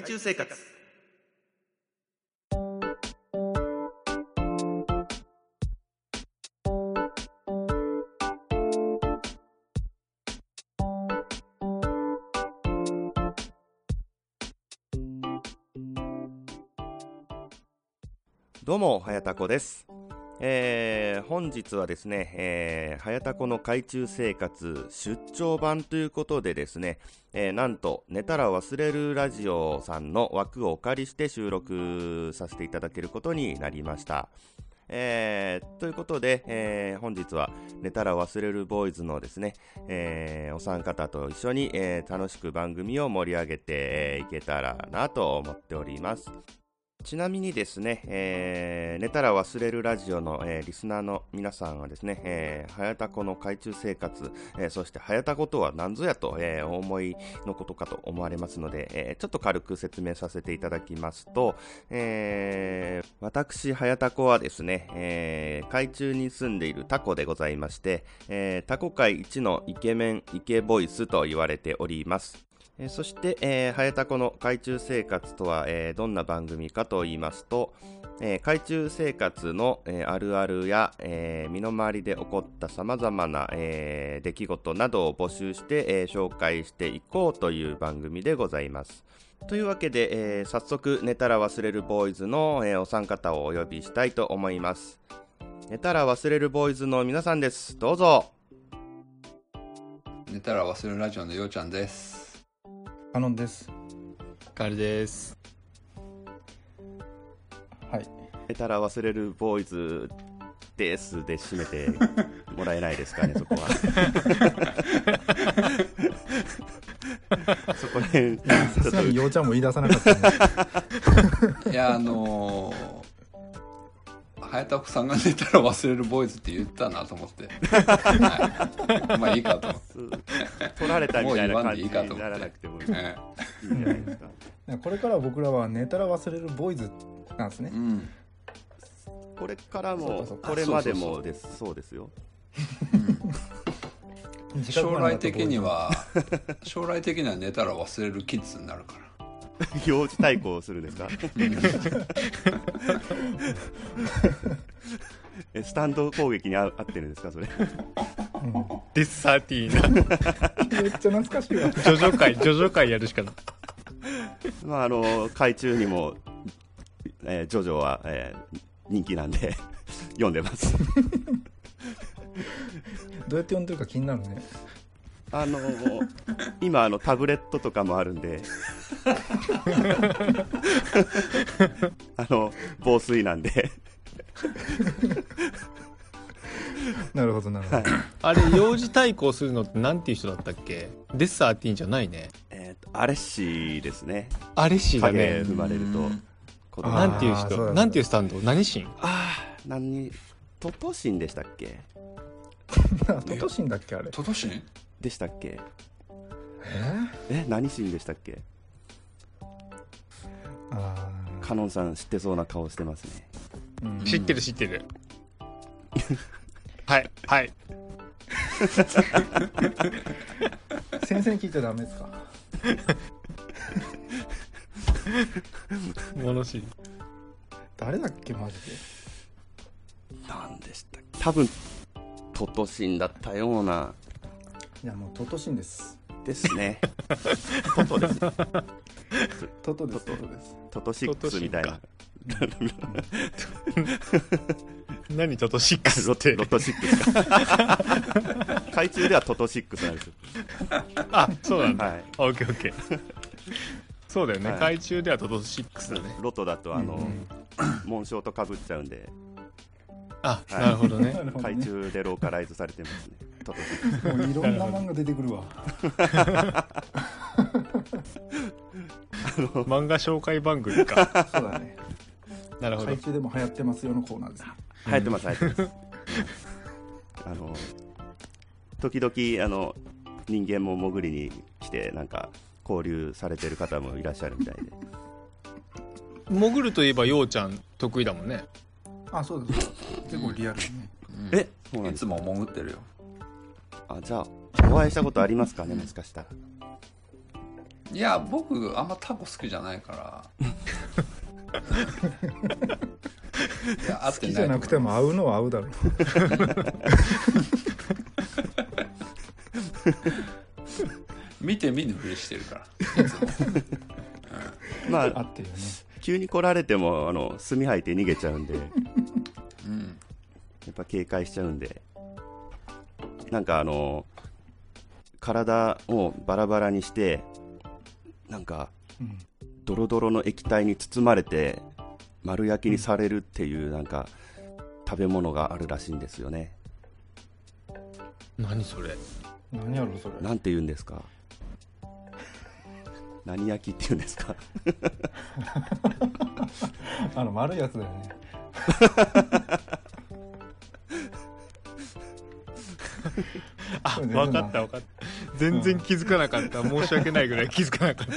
海中生活。どうも早田子です。えー、本日はですね、えー、早田子の海中生活出張版ということでですね、えー、なんと寝たら忘れるラジオさんの枠をお借りして収録させていただけることになりました。えー、ということで、えー、本日は寝たら忘れるボーイズのですね、えー、お三方と一緒に、楽しく番組を盛り上げていけたらなと思っております。ちなみにですね、えー、寝たら忘れるラジオの、えー、リスナーの皆さんはですね、えー、早田子の海中生活、えー、そして早田子とは何ぞやと、えー、お思いのことかと思われますので、えー、ちょっと軽く説明させていただきますと、えー、私、早田子はですね、えー、海中に住んでいるタコでございまして、えー、タコ界一のイケメン、イケボイスと言われております。えそして、えー、早田子の海中生活とは、えー、どんな番組かと言いますと、えー、海中生活の、えー、あるあるや、え、身の回りで起こった様々な、えー、出来事などを募集して、え、紹介していこうという番組でございます。というわけで、え、早速寝たら忘れるボーイズの、え、お三方をお呼びしたいと思います。寝たら忘れるボーイズの皆さんです。どうぞ。寝たら忘れるラジオのようちゃんです。カノンです。カールです。はい。下たら忘れるボーイズですで締めて もらえないですかねそこは。そこでさすがにようちゃんも言い出さなかった、ね、いやあのー早田さんが寝たら忘れるボーイズって言ったなと思って、はい、まあいいかと思って。取られたみたいな感じにならなくてもいい,、ね、いいじゃないですか。これから僕らは寝たら忘れるボーイズなんですね、うん、これからもこれまでもです。そうですよ、将来的には将来的には寝たら忘れるキッズになるから 幼児対抗するんですか？えスタンド攻撃に合ってるんですかそれ、うん、デスサーティーな。めっちゃ懐かしいわ。ジョジョ界ジョジョ界やるしかない。まああの海中にも、えー、ジョジョは、えー、人気なんで読んでます。どうやって読んでるか気になるねあの今あのタブレットとかもあるんで。あの防水なんで。なるほどなるほど、はい、あれ幼児対抗するのってなんていう人だったっけ？デッサーティーンじゃないね。えっ、ー、とアレッシーですね。アレッシーだね。生まれると。なんていう人？なんていうスタンド？何神？ああ何トトシンでしたっけ？トトシンだっけあれ。トトシン？でしたっけ？え？え何シーンでしたっけ？あカノンさん知ってそうな顔してますね、うん、知ってる知ってる。はいはい。先生に聞いちゃダメですか？物知り。誰だっけマジで？何でしたっけ？多分トトシンだったようないやもうトトシンです。ですね。トトです。トトです。トトです。トトシックスみたいな。何トトシックスって？ロトシックスか。海中ではトトシックスなんですよ。あそうなんだ、はい、オッケーオッケー。そうだよね、はい、海中ではトトシックスだね。ロトだとあの、うん、紋章とかぶっちゃうんであ、はい、なるほどね。海中でローカライズされてますね。もういろんな漫画出てくるわ。漫画紹介番組か。そうだね。なるほど。海中でも流行ってますよのコーナーです流行ってます流行ってます。あの時々あの人間も潜りに来てなんか交流されてる方もいらっしゃるみたいで。潜るといえばようちゃん得意だもんねあそうです。結構リアルにね、え？そうなんいつも潜ってるよ。あじゃあお会いしたことありますかね？もしかしたら。いや僕あんまタコ好きじゃないから。いや合ってない好きじゃなくても合うのは合うだろう。見て見ぬふりしてるから。いつも。まあ合ってるよね。急に来られてもあの墨吐いて逃げちゃうんでぱ警戒しちゃうんで。なんかあの体をバラバラにしてなんかうんドロドロの液体に包まれて丸焼きにされるっていうなんか食べ物があるらしいんですよね。何それ？何やろそれ？なんて言うんですか？何焼きって言うんですか？あの丸いやつだよね あ分かった分かった。全然気づかなかった、申し訳ないぐらい気づかなかった。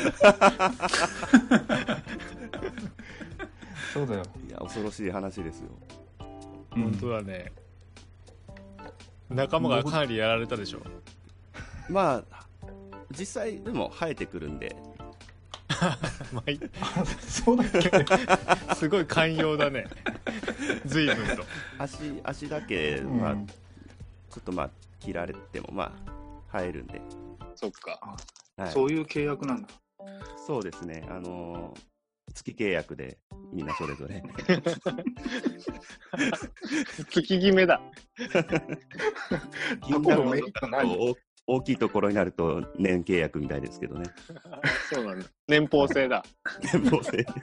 そうだよ、いや恐ろしい話ですよ。う ん本当だね。仲間がかなりやられたでしょ。まあ実際でも生えてくるんで。まあいそうだっけ？すごい寛容だね。随分と。足足だけ、うん。まあ、ちょっとまあ切られてもまあ生えるんで、そっか。はい、そういう契約なんだ。そうですねあのー月契約でみんなそれぞれ月決めだ。銀の行メリットない大大きいところになると年契約みたいですけどねそうなんだ。年俸制だ。年俸制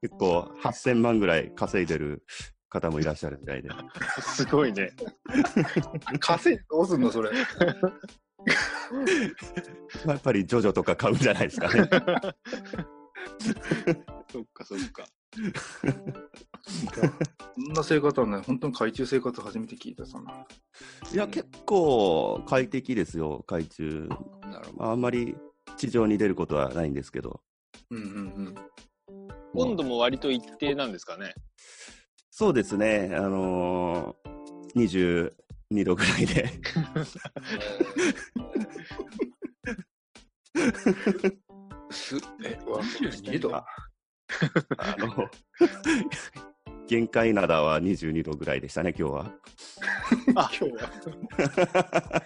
結構8000万ぐらい稼いでる方もいらっしゃるみたいで。すごいね。稼いどうすんのそれ。まあやっぱりジョジョとか買うんじゃないですかね。そっかそっか。そんな生活はね、本当に海中生活初めて聞いたさな。いや、結構快適ですよ、海中。なるほまああんまり地上に出ることはないんですけど。うんうんもう温度も割と一定なんですかね。そうですね、あのー、22度ぐらいで。すえ、わ、22度？あの、限界灘は22度ぐらいでしたね、今日は。あ、今日は。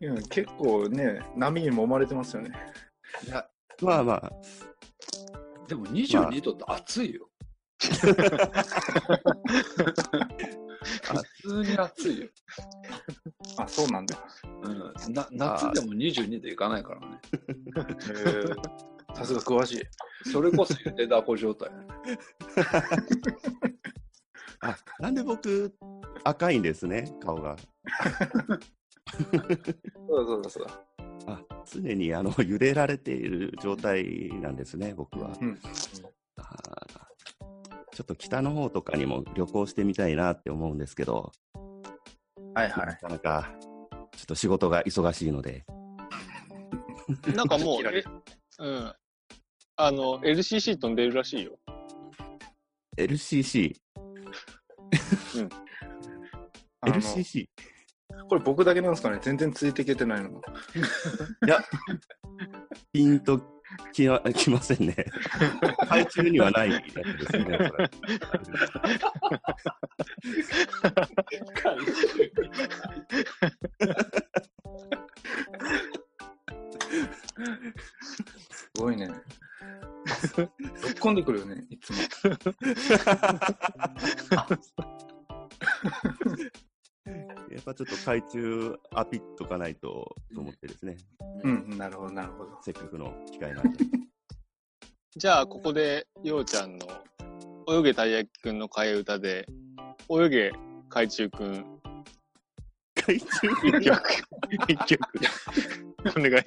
いや結構ね、波に揉まれてますよね。どいやまあまあ、でも22度って暑いよ、普通に暑いよ、あ、そうなんだ。うん、な夏でも22度いかないからね。さすが詳しい。それこそゆでだこ状態 あ、なんで僕、赤いんですね、顔が。そうだそうだそうだ。あ、常にあの茹でられている状態なんですね、僕は。うん。あーちょっと北の方とかにも旅行してみたいなって思うんですけど、はいは。ないかなか、ちょっと仕事が忙しいので。なんかもう、えうん。あの、LCC 飛んでるらしいよ。LCC。うん。LCC。これ僕だけなんですかね？全然ついていけてないの。いや、ピンとき まきませんね。海中にはないやつですね。すごいね。突っ込んでくるよね、いつも。やっぱちょっと海中アピっとかないとと思ってですね、うん、なるほど、なるほど。せっかくの機会なんで。じゃあ、ここで、ようちゃんの、泳げたい焼きくんの替え歌で、泳げ海中くん、海中一曲、一曲、お願いよ。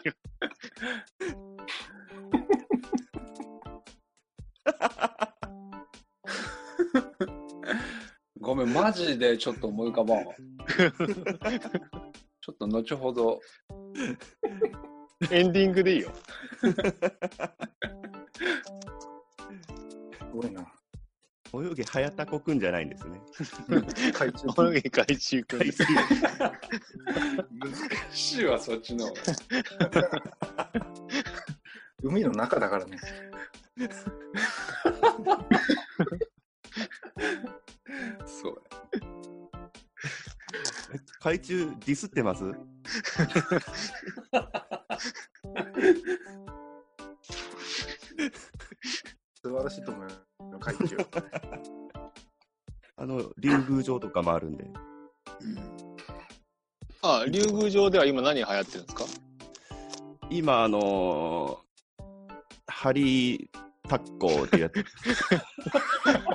ごめんマジでちょっと思い浮かばんわ ちょっと後ほどエンディングでいいよ。すごいな。泳げ早田子くんじゃないんですね。海中泳げ海中くん。難しいわ、そっちの。海の中だからね。そう 海中ディスってます？素晴らしいと思うよ、海中。あの、竜宮城とかもあるんで。あ、竜宮城では今何流行ってるんですか？今、あのー、ハリータッコーってやつ。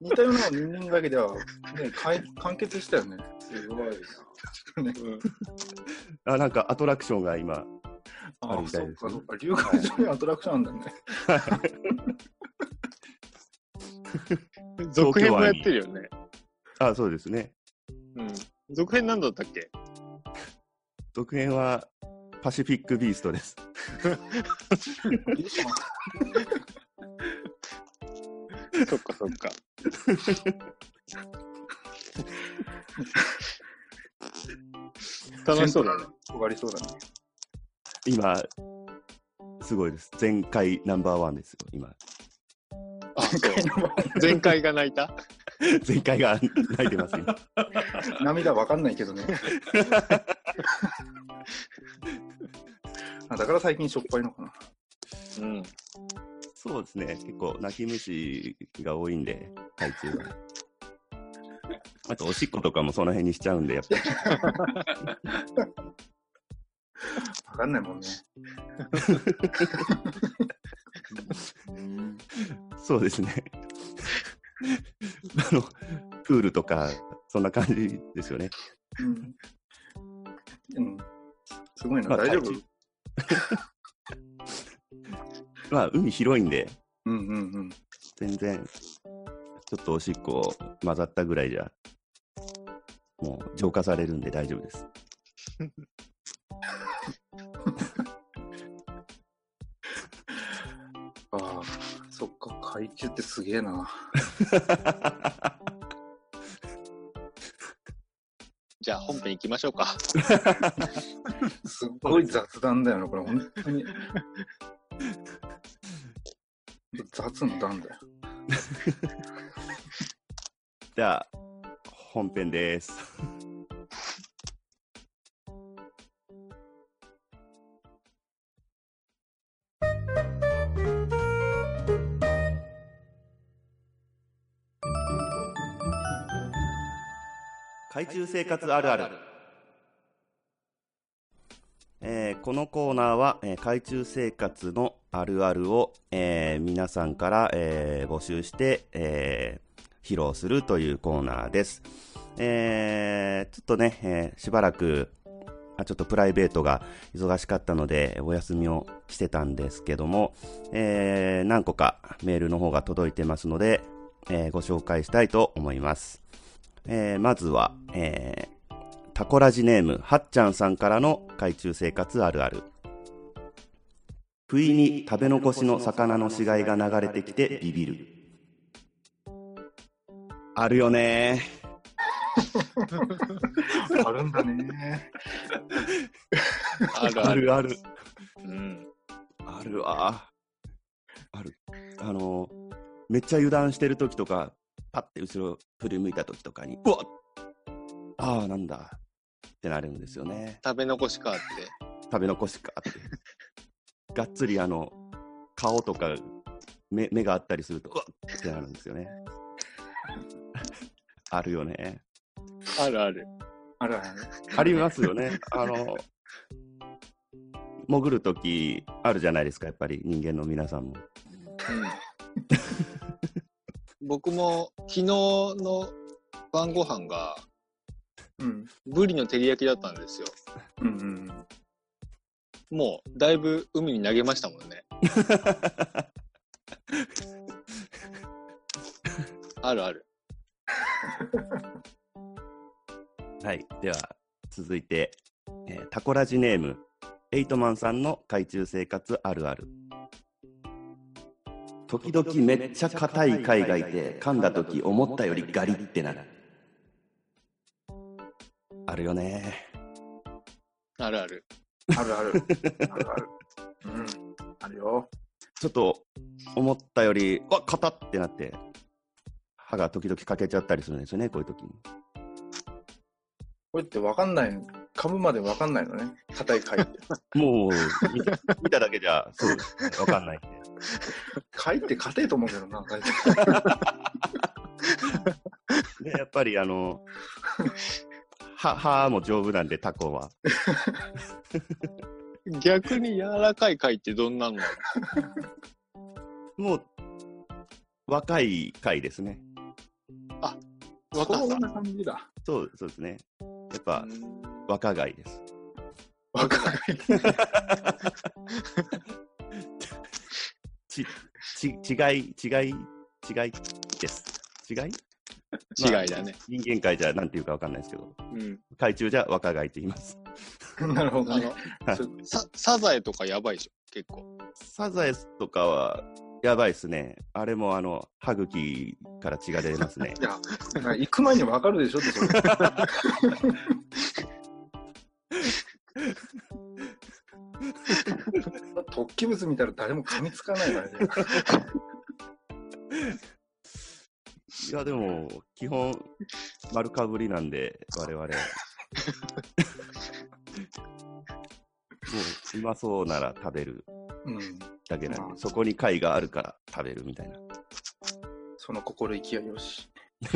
似たような人間だけでは、ね、かい完結したよね。すごいねあ、なんかアトラクションが今、あるみたいうですねそか、そうか。竜宮城にアトラクションあんだね。続編もやってるよね。あ、そうですね。うん。続編何だったっけ？続編はパシフィックビーストです。そっかそっか。楽しそうだね。終わりそうだね。今、すごいです。全開ナンバーワンですよ、今。あ、そう。前回が泣いた？全開が泣いてます、今。涙わかんないけどね。あだから最近しょっぱいのかな。うん。そうですね。結構泣き虫が多いんで、海中は。あと、おしっことかもその辺にしちゃうんで、やっぱり。わかんないもんね。そうですね。あの、プールとか、そんな感じですよね。うん。うん、すごいな、まあ大丈夫？まあ、海広いんで、うんうんうん。全然、ちょっとおしっこ混ざったぐらいじゃ、もう浄化されるんで大丈夫です。ああ、そっか、海中ってすげえな。じゃあ本編行きましょうか。すっごい雑談だよな、これ、本当に。雑の段だよ。じゃあ、本編です。海中生活あるある。えーこのコーナーは、えー海中生活のあるあるを、えー皆さんから、えー募集して、えー披露するというコーナーです。えーちょっとね、えーしばらく、ちょっとプライベートが忙しかったので、お休みをしてたんですけども、えー何個かメールの方が届いてますので、えーご紹介したいと思います。えーまずは、えータコラジネーム、はっちゃんさんからの海中生活あるある。不意に食べ残しの魚の死骸が流れてきてビビる。あるよねあるんだね。ああるある。るある。うん。あるわ。ある。あの、めっちゃ油断してる時とか、パッて後ろ振り向いた時とかに、うわっああ、なんだ。ってなるんですよね。食べ残しかって。食べ残しかって。がっつりあの、顔とか目目があったりすると、うわっってなるんですよね。あるよね。あるある。あるある。ありますよね。あの、潜るときあるじゃないですか、やっぱり人間の皆さんも。うん。僕も昨日の晩ご飯がうん。ブリの照り焼きだったんですよ。うんうん。もうだいぶ海に投げましたもんね。あるある。はい。では、続いて、えータコラジネーム、エイトマンさんの海中生活あるある。時々めっちゃ硬い貝がいて、噛んだ時思ったよりガリってなる。あるよね。あるある。あるある。あるある。うん。あるよ。ちょっと思ったより、わ硬ってなって、歯が時々欠けちゃったりするんですよね、こういう時に。これってわかんないの。噛むまでわかんないのね。硬い貝って。もう、見た見ただけじゃ、そうですね、わかんないんで。貝って硬いと思うけどな、大体。で、やっぱりあの、歯、歯も丈夫なんで、タコは。逆に柔らかい貝ってどんなの？もう、若い貝ですね。若さ。そんな感じだ。そう、そうですね。やっぱ、若貝です。若い。ち、ち、違い、違い、違いです。違い？違いだね。人間界じゃなんていうかわかんないですけど、うん。海中じゃ若貝って言います。なるほどあね。サザエとかやばいでしょ、結構。サザエとかは、やばいっすね。あれもあの、歯茎から血が出ますね い。や、行く前にわかるでしょって、それ。突起物見たら誰も噛みつかないからね。いや、でも、基本、丸かぶりなんで、我々。もう、うまそうなら食べるうん。だけなんまあで、そこに貝があるから食べるみたいな。その心意気はよし。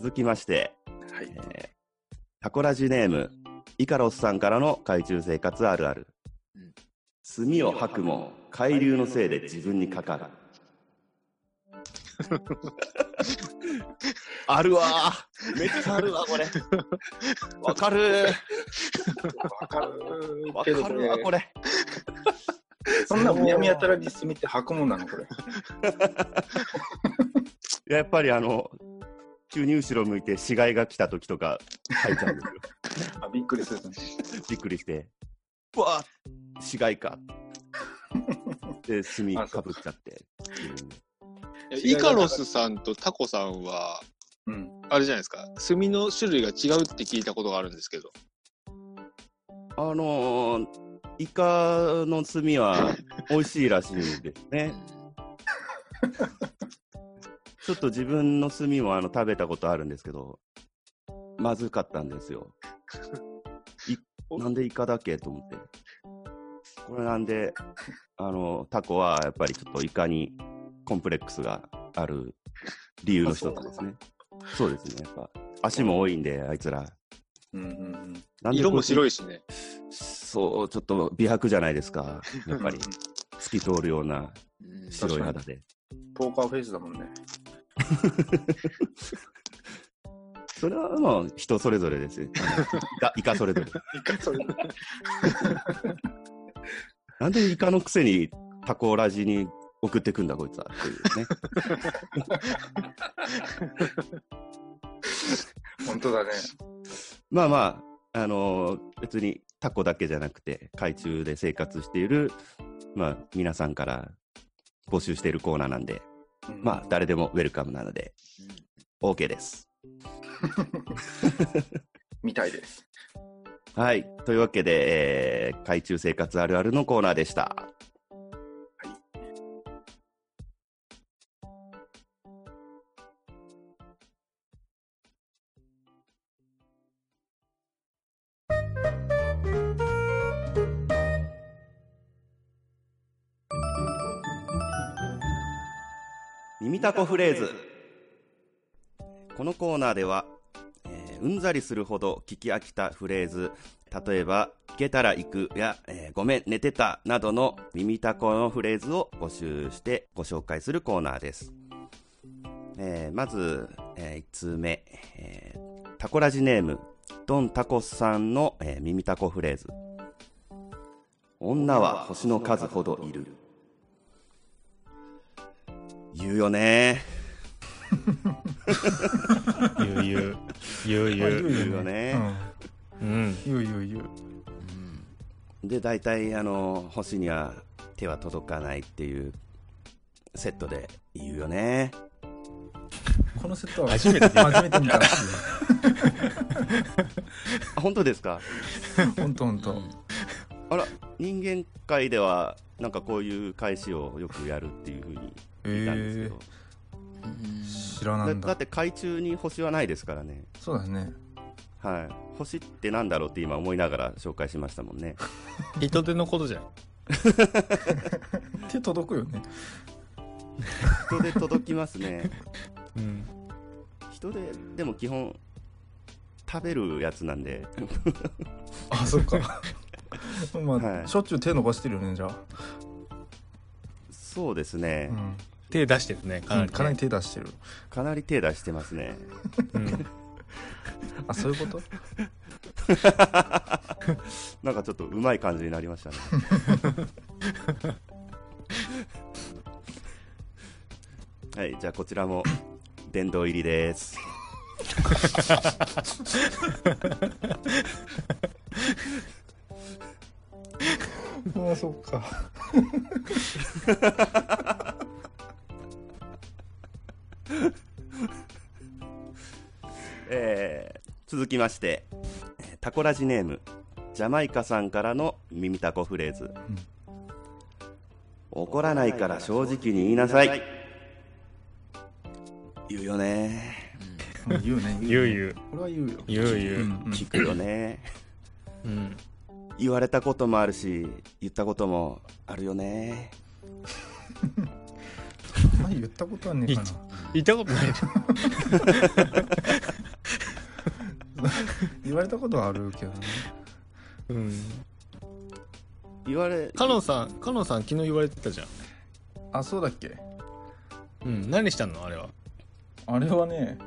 続きまして、はいえ。ータコラジネーム、イカロスさんからの海中生活あるある。うん炭を吐くも、海流のせいで自分にかかる。あるわーめっちゃあるわ、これ。わかるわかるわけどかるわ、これ。そんなむやみやたらに炭って吐くもんなのこれ。い ややっぱりあの、急に後ろ向いて死骸が来た時とか吐いちゃうんですよ。あ、びっくりするね。びっくりして、うわー死骸か。で、炭かぶっちゃって。イカロスさんとタコさんは、うん。あれじゃないですか、炭の種類が違うって聞いたことがあるんですけど。あのー、イカの炭は 美味しいらしいんですね。ちょっと自分の炭もあの食べたことあるんですけど、まずかったんですよ。いなんでイカだっけと思って。これなんで、あの、タコはやっぱりちょっとイカにコンプレックスがある理由の一つですね。そうですね。やっぱ足も多いんで、あいつら。うんうんうん。なんで色も白いいしね。そう、ちょっと美白じゃないですか。やっぱり透き通るようなうん白い肌で。ポーカーフェイスだもんね。それはまあ人それぞれですよ。イカイカそれぞれ。一回それ。なんでイカのくせにタコラジに送ってくんだこいつはっていうね。本当だね。まあまあ、あのー別にタコだけじゃなくて、海中で生活している、まあ皆さんから募集しているコーナーなんで、うんまあ誰でもウェルカムなので、OK です。みたいです。はい。というわけで、えー海中生活あるあるのコーナーでした。耳たこフレーズ。このコーナーでは、えーうんざりするほど聞き飽きたフレーズ、例えば、行けたら行くや、えーごめん、寝てたなどの耳たこのフレーズを募集してご紹介するコーナーです。えーまず、え1通目、えタコラジネーム、ドンタコスさんの、え耳たこフレーズ。女は星の数ほどいる。言うよね。言う言う。言う言う。言うよね。うん。言う言う言う。で大体あの星には手は届かないっていうセットで言うよね。このセットは初めて初めて見たあ本当ですか？本当本当。うん。あら人間界ではなんかこういう返しをよくやるっていうふうに聞いたんですけど、知らなんだ。だだって海中に星はないですからね。そうだね。はい。星ってなんだろうって今思いながら紹介しましたもんね。人手のことじゃん。手届くよね。人で届きますね。うん。人ででも基本食べるやつなんで。あそっか。まあ、はい。しょっちゅう手伸ばしてるよねじゃあ、そうですね。う、ん手出してるねかなりねかなり手出してる。かなり手出してますね。うん。あそういうこと？なんかちょっとうまい感じになりましたね。はいじゃあこちらも殿堂入りです。あそっか続きましてえータコラジネームジャマイカさんからの耳たこフレーズ、怒らないから正直に言いなさい。言うよね。うん。言うね。言う言うこれは言うよ。言う言ううん。うん。聞くよね。うん。言われたこともあるし言ったこともあるよね。前言ったことはねえかな。言ったことない 言われたことはあるけどね。うん。言われカノンさんカノンさん昨日言われてたじゃん。あそうだっけ？うん何したの？あれは。あれはね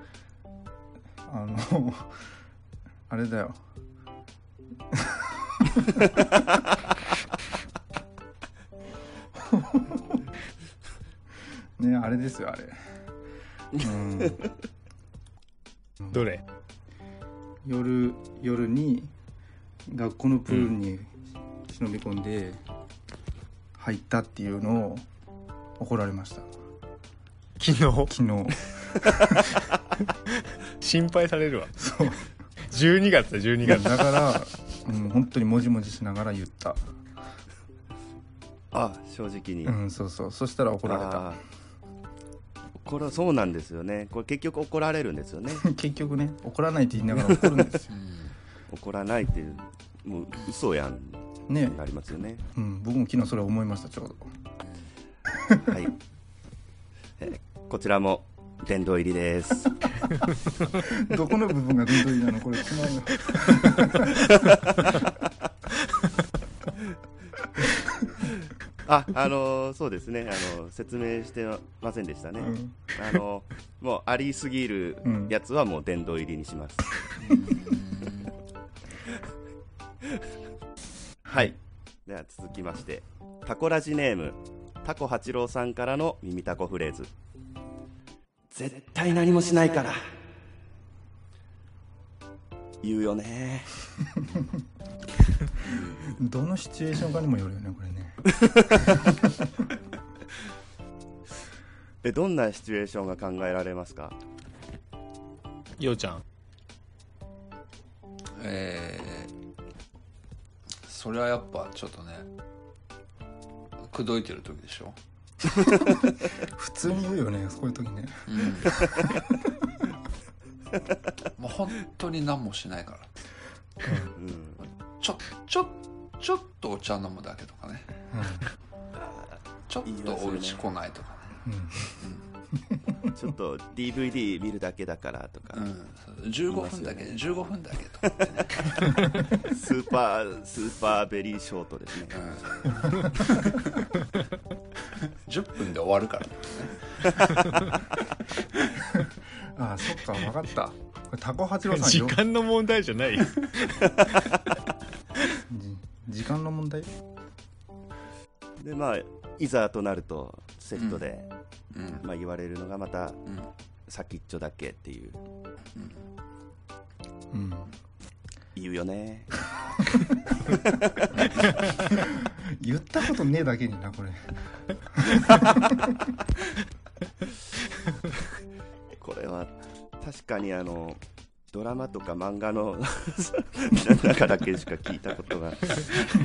あの あれだよ。ねあれですよあれ。うん。どれ？夜夜に学校のプールに忍び込んで入ったっていうのを怒られました。昨日？昨日。心配されるわ。そう。12月だ12月。だから、うん、本当にもじもじしながら言った。あ正直に、うんそうそう。そしたら怒られたあーこれはそうなんですよね。これ結局怒られるんですよね。結局ね怒らないって言いながら怒るんですよ。怒らないっていうもう嘘やんねなりますよね。うん、僕も昨日それ思いましたちょうど。はい、えーこちらも殿堂入りです。どこの部分がどんどんなの？これつまんよ ああのーそうですね。あの説明してませんでしたね、うん。あのもうありすぎるうん。やつはもう殿堂入りにします、はい。では続きましてタコラジネームタコ八郎さんからの耳タコフレーズ。絶対何もしないから。言うよね。どのシチュエーションかにもよるよねこれね えどんなシチュエーションが考えられますか？ようちゃん。えー、それはやっぱちょっとね口説いてる時でしょ？普通に言うよねそういう時ね。うん。もう本当に何もしないから。うん。ちょちょちょっとお茶飲むだけとかね。ちょっとお家来ないとかちょっと DVD 見るだけだからとか、ね、うん、15分だけ、15分だけとかね、スーパースーパーベリーショートですね。うん、10分で終わるから ああそっか分かった。これタコ八郎さん時よ間の問題じゃない 時間の問題？でまあいざとなるとセットで、うん。まあ、言われるのがまたうん。先っちょだけっていう。うん。言うよね。言ったことねえだけになこれ。これは確かにあのドラマとか漫画の 中だけしか聞いたことが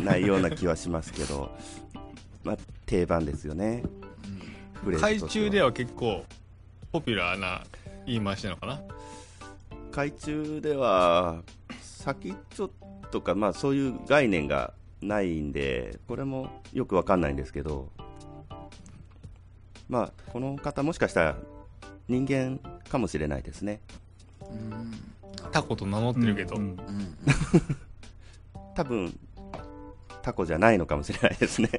ないような気はしますけど、まあ、定番ですよね、海中では結構ポピュラーな言い回しなのかな？海中では先っちょとか、まあ、そういう概念がないんでこれもよくわかんないんですけどまあこの方もしかしたら人間かもしれないですねタコと名乗ってるけど、うんうん、多分タコじゃないのかもしれないですね。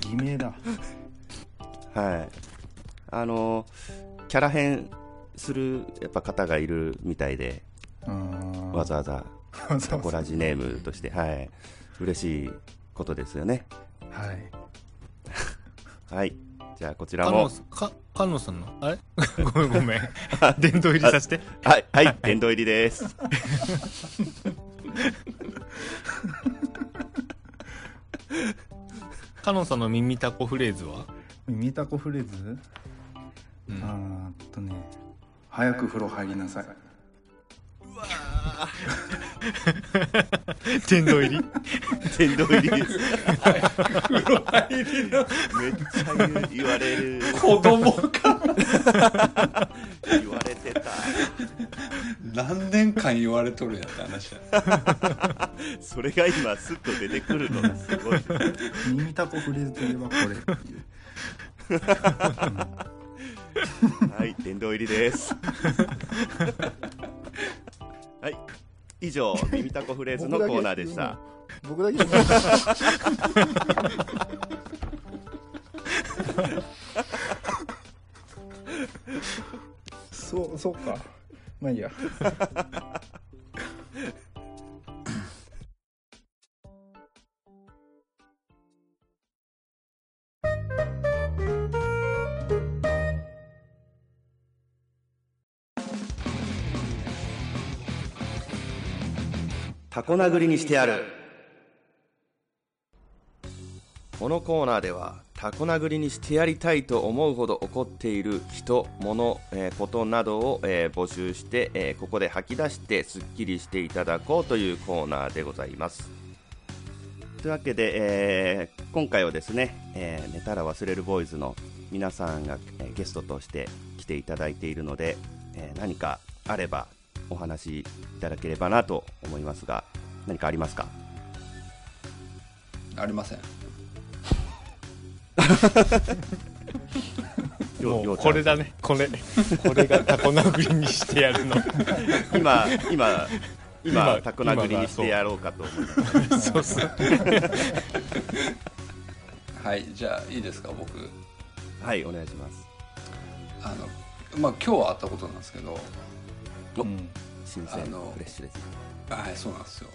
偽名だ。はい。あのキャラ変するやっぱ方がいるみたいで。わざわざ タコラジネームとしてはい。嬉しいことですよね。はい。はいじゃあこちらも。か菅野さんの？あれ？ごめんごめん。殿堂入りさせて。はいはい殿堂入りです。カノンさんの耳タコフレーズは？耳タコフレーズ、うん、あっとね。早く風呂入りなさい 殿堂入り？殿堂入りです。風呂入りのめっちゃ言われる。子供か言われてた。何年間言われとるやって話 それが今スッと出てくるのがすごい。耳たこフレーズといえばこれ。はい殿堂入りです。はい以上耳たこフレーズのコーナーでした。僕だけ そうそうか。まあいいや。タコ殴りにしてやる。このコーナーではタコ殴りにしてやりたいと思うほど怒っている人、物、えー、ことなどを、えー、募集して、えー、ここで吐き出してすっきりしていただこうというコーナーでございます。というわけで、えー、今回はですね、え寝たら忘れるボーイズの皆さんが、えゲストとして来ていただいているので、え何かあればお話しいただければなと思いますが何かありますか？ありませ ん。もうこれだね。これ。これがタコ殴りにしてやるの。今今今タコ殴りにしてやろうかと思います。そうそう。はいじゃあいいですか僕。はいお願いします。あのまあ今日は会ったことなんですけどうん、新鮮。フレッシュですはいそうなんですよ。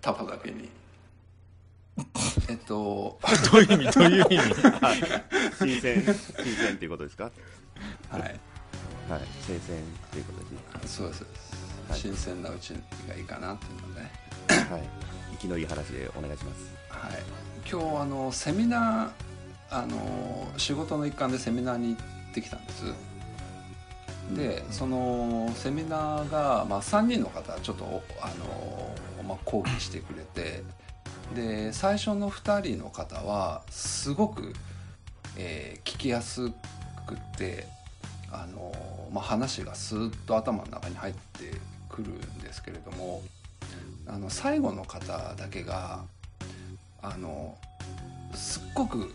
タコだけに。えっと。どういう意味？どういう意味？新鮮新鮮っていうことですか？はい。はい新鮮っていうことで。すねそうです、はい、新鮮なうちがいいかなっていうので、はい。生きのいい話でお願いします。はい。今日あのセミナーあの仕事の一環でセミナーに行ってきたんですでそのセミナーが、まあ、3人の方ちょっとあの、まあ、講義してくれてで最初の2人の方はすごく、えー、聞きやすくてあの、まあ、話がスーッと頭の中に入ってくるんですけれどもあの最後の方だけがあのすっごく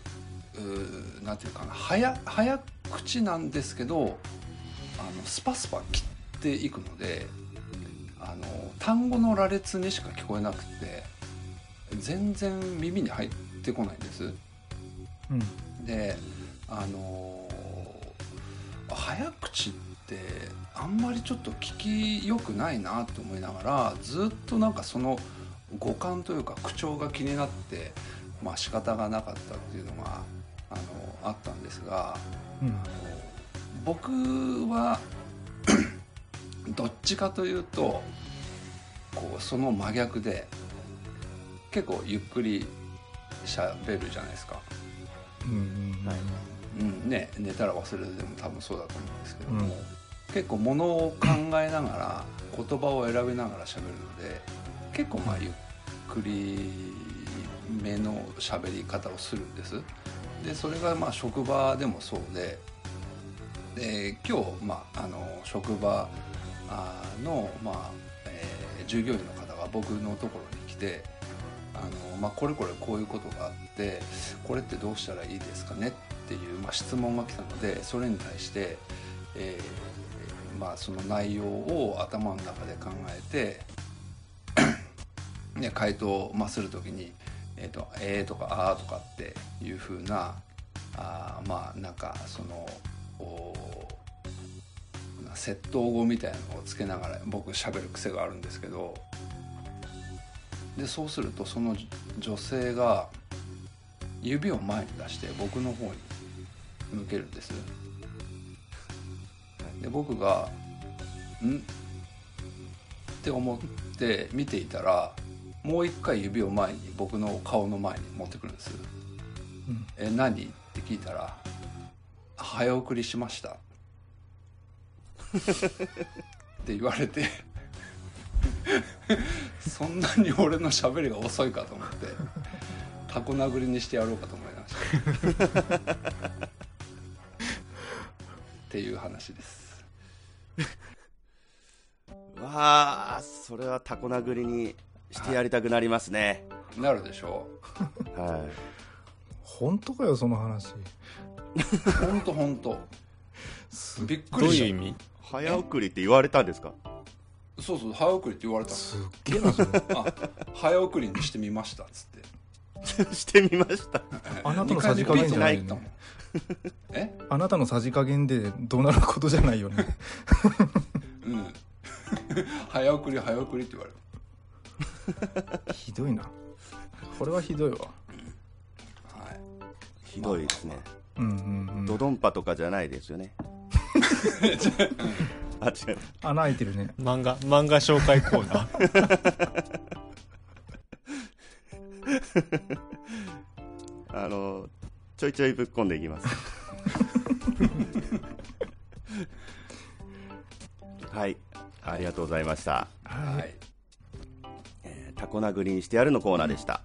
何て言うかな早早口なんですけどあのスパスパ切っていくのであの単語の羅列にしか聞こえなくて全然耳に入ってこないんです。うん、であの早口ってあんまりちょっと聞きよくないなと思いながらずっとなんかその語感というか口調が気になってまあ仕方がなかったっていうのがあのあったんですが、うん、あの僕は どっちかというとこうその真逆で結構ゆっくりしゃべるじゃないですか、うんうんはいうんね、寝たら忘れるでも多分そうだと思うんですけども、うん。結構ものを考えながら言葉を選びながら喋るので結構まあゆっくりめの喋り方をするんです。でそれがまあ職場でもそうでで今日、まあ、あの職場の、まあえー従業員の方が僕のところに来てあの、まあ、これこれこういうことがあってこれってどうしたらいいですかねっていう、まあ、質問が来たのでそれに対して、えーまあ、その内容を頭の中で考えて ね、回答を、まあ、するときに「えーとえー」とか「あー」とかっていうふうなあまあなんかその窃盗語みたいなのをつけながら僕喋る癖があるんですけどでそうするとその女性が指を前に出して僕の方に向けるんですで僕が「ん?」って思って見ていたらもう一回指を前に僕の顔の前に持ってくるんですうん「え何?」って聞いたら「早送りしました」って言われてそんなに俺の喋りが遅いかと思ってタコ殴りにしてやろうかと思いました。っていう話です。わあそれはタコ殴りにしてやりたくなりますね。なるでしょは本当かよその話。ほんとほんとびっくどうりした。いう意味？い早送りって言われたんですか？そうそう早送りって言われた。のすっげえなそれ。あ早送りにしてみましたっつって。してみました。あなたのさじ加減じゃないよね。え？あなたのさじ加減でどうなることじゃないよね。うん。早送り早送りって言われるひどいな。これはひどいわ。はい。ひどいですね。うんうんうん。ドドンパとかじゃないですよね あ違う。穴開いてるね。漫画漫画紹介コーナー。あのちょいちょいぶっ込んでいきます。はい。ありがとうございました、はい。えータコ殴りにしてやるのコーナーでした、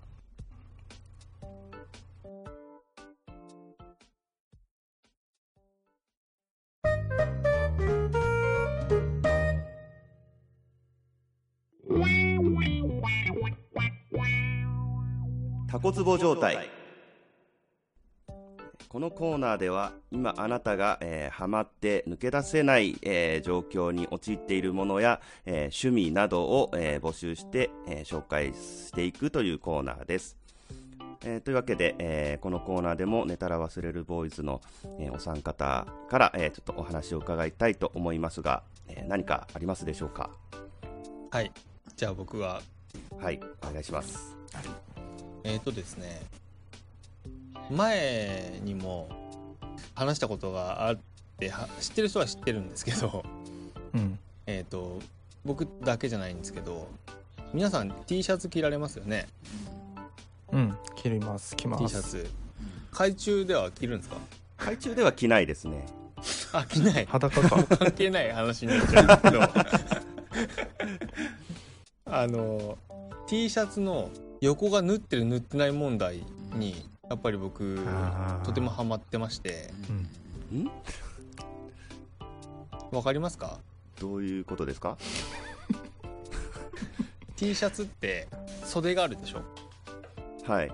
タコツボ状態。このコーナーでは今あなたが、えーハマって抜け出せない、えー状況に陥っているものや、えー趣味などを、えー募集して、えー紹介していくというコーナーです。えーというわけで、えーこのコーナーでも寝たら忘れるボーイズの、えーお三方から、えーちょっとお話を伺いたいと思いますが、えー何かありますでしょうか？はい。じゃあ僕は。はい、お願いします。えーとですね前にも話したことがあっては知ってる人は知ってるんですけどうん。えっと僕だけじゃないんですけど皆さん T シャツ着られますよね？うん切ります着ます。T シャツ。海中では着るんですか？海中では着ないですね。あ着ない。裸か。関係ない話になっちゃうんですけど。あの T シャツの横が縫ってる縫ってない問題にやっぱり僕とてもハマってまして。うん。ん？わかりますか？どういうことですか？T シャツって袖があるでしょ？はい。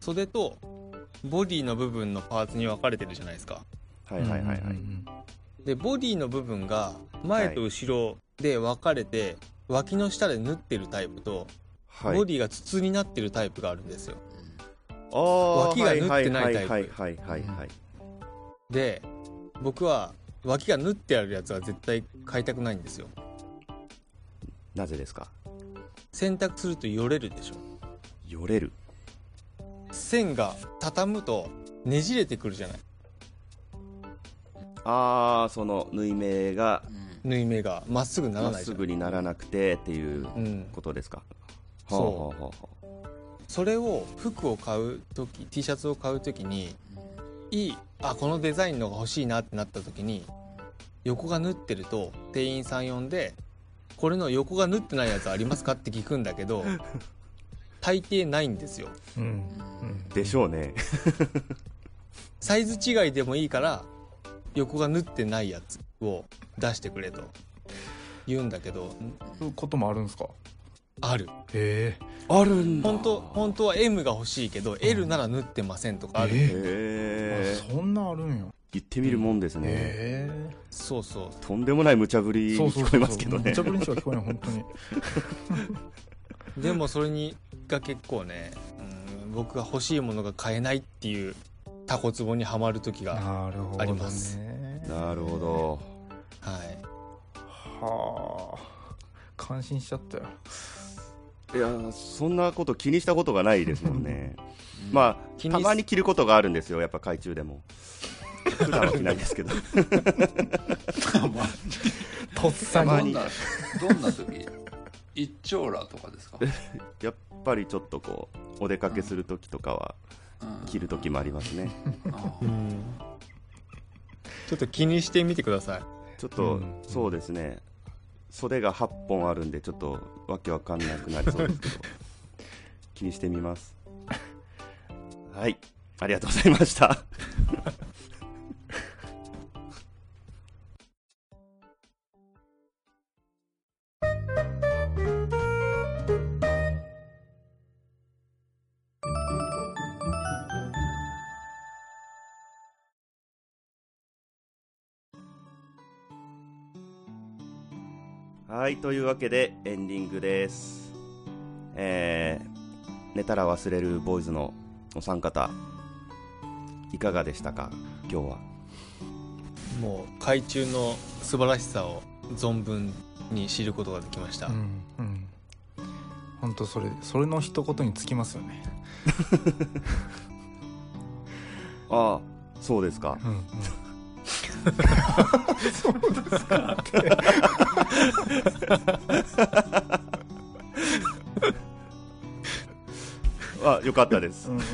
袖とボディの部分のパーツに分かれてるじゃないですか。はいはいはいはい。うん。でボディの部分が前と後ろで分かれて、脇の下で縫ってるタイプと、はい。ボディが筒になってるタイプがあるんですよ。あー脇が縫ってないタイプ。はいはいはいはいはいはい。で僕は脇が縫ってあるやつは絶対買いたくないんですよ。なぜですか？洗濯するとよれるでしょ。よれる。線が畳むとねじれてくるじゃない。ああ、その縫い目が縫い目がまっすぐならまっないじゃん。すぐにならなくてっていううんことですか、そうはあはあはあはあそれを服を買う時 T シャツを買う時にいいあこのデザインのが欲しいなってなった時に横が縫ってると店員さん呼んで「これの横が縫ってないやつありますか?」って聞くんだけど 大抵ないんですよ。うん。うんでしょうね。サイズ違いでもいいから横が縫ってないやつを出してくれと言うんだけど。んそういうこともあるんですか？ある。へえ。あるんだ。本当本当は M が欲しいけど L なら縫ってませんとかある、えへえそんなあるんや言ってみるもんですね、へそうそうとんでもない無茶ぶりえに聞こえますけどね。無茶ぶりにしか聞こえない本当に。でもそれにが結構ね、うん、僕が欲しいものが買えないっていうタコツボにはまる時がなるほどね。あります。なるほど。はい。はあ。感心しちゃったよいやそんなこと気にしたことがないですもんね。ま気にす。あたまに着ることがあるんですよやっぱ海中でも。普段は着ないですけど。とっさまに。どんなどんな時？一丁羅とかですか、やっぱりちょっとこうお出かけする時とかはうん。着る時もありますね。あうん。ちょっと気にしてみてください。ちょっと、うん。そうですね袖が8本あるんでちょっとわけわかんなくなりそうですけど。気にしてみます。はい。ありがとうございました。はいというわけでエンディングです。えー、寝たら忘れるボーイズのお三方いかがでしたか？今日は。もう海中の素晴らしさを存分に知ることができました、うんうん。本当それそれの一言につきますよね。ああそうですか。うんうん あよかったです。うんうん。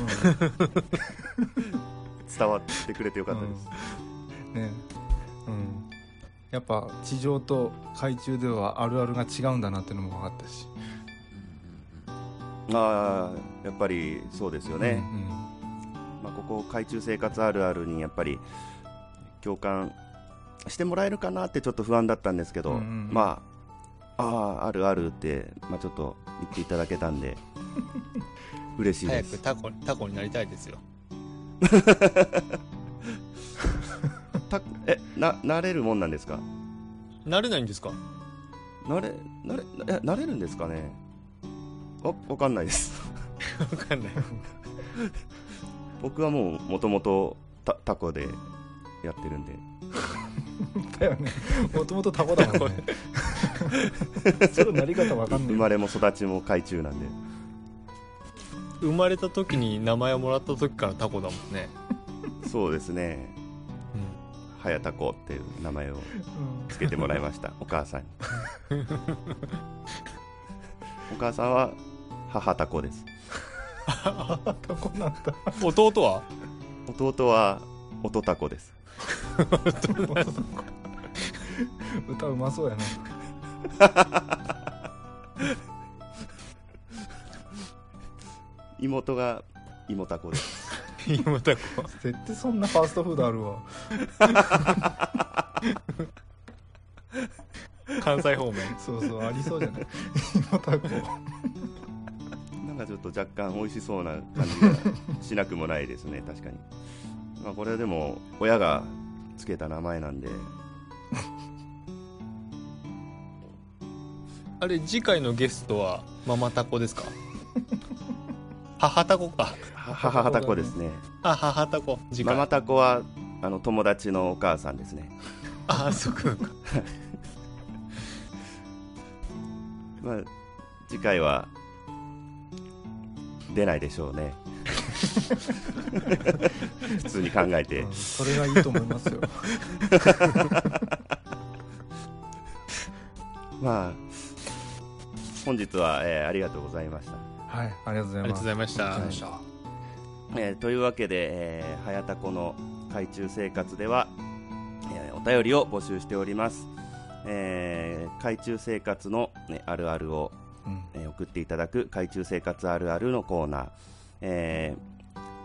伝わってくれてよかったです、ね。うん。やっぱ地上と海中ではあるあるが違うんだなっていうのも分かったし。ああやっぱりそうですよね、うん。まあ、ここ海中生活あるあるにやっぱり共感してもらえるかなってちょっと不安だったんですけど、うんうんまああああるあるって、まあ、ちょっと言っていただけたんで 嬉しいです。早くタコタコになりたいですよ。たえななれるもんなんですか？なれないんですか？なれなれえなれるんですかね？わわかんないです。わかんない。僕はもうもともとタタコでやってるんでだよね。もともとタコだもんね。それなり方分かんない生まれも育ちも海中なんで。生まれた時に名前をもらった時からタコだもんね、そうですね。うはやたこっていう名前をつけてもらいました。お母さんに。お母さんは母タコです。タコなんだ。ん、弟は？弟は音タコです 歌うまそうやな。妹が妹タコで。す今タコ絶対そんなファーストフードあるわ。関西方面。そうそうありそうじゃない？今タコなんかちょっと若干美味しそうな感じがしなくもないですね確かにまあこれはでも親がつけた名前なんで。あれ次回のゲストはママタコですか？母タコか。は母タコですね。あ母タコ。次回。ママタコはあの友達のお母さんですね。あそっかそっか。まあ次回は出ないでしょうね 普通に考えて。うんそれがいいと思いますよ。まあ本日は、えーありがとうございました。はいありがとうございます。ありがとうございました。ありがとうございました。えーというわけで、えー、早田この海中生活では、えーお便りを募集しております、えー海中生活の、ね、あるあるを、うん。えー送っていただく海中生活あるあるのコーナー、えー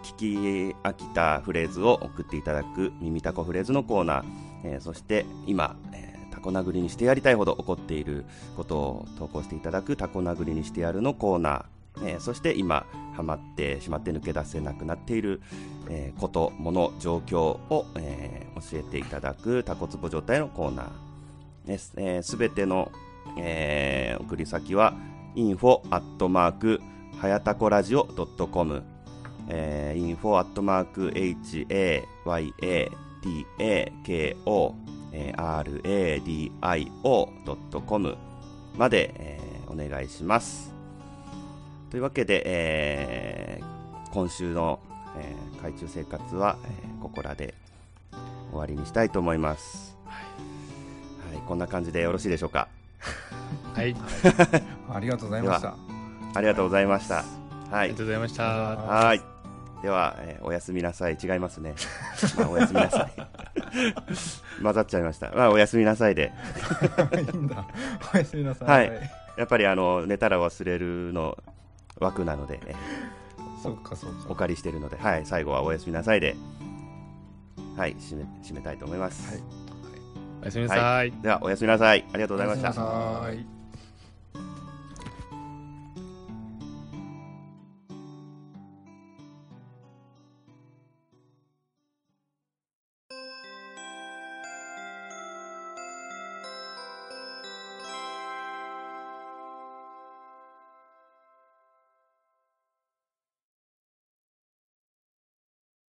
聞き飽きたフレーズを送っていただく耳たこフレーズのコーナー、えーそして今、えータコ殴りにしてやりたいほど怒っていることを投稿していただくタコ殴りにしてやるのコーナー、えーそして今ハマってしまって抜け出せなくなっている、えーこと、もの、状況を、えー教えていただくタコツボ状態のコーナーです。えー、べ、ての、えー送り先は info アットマークはやたこラジオ .com えー、info アットマーク hayatako えー radio.com まで、えーお願いします。というわけで、えー今週の、えー海中生活は、えーここらで終わりにしたいと思います。はい、こんな感じでよろしいでしょうか？はい ありがとうございましたありがとうございました。はいありがと。うございましたはい。では、えーおやすみなさい。違いますね。まあ、おやすみなさい。混ざっちゃいました。まあ、おやすみなさいで。いいんだおやすみなさいはいやっぱり、あの、寝たら忘れるの枠なので、えそうかそうーおか借りしてるので、はい、最後はおやすみなさいで、はい、締め、締めたいと思います。はいおやすみなさいでは、おやすみなさい。ありがとうございました。おやすみなさい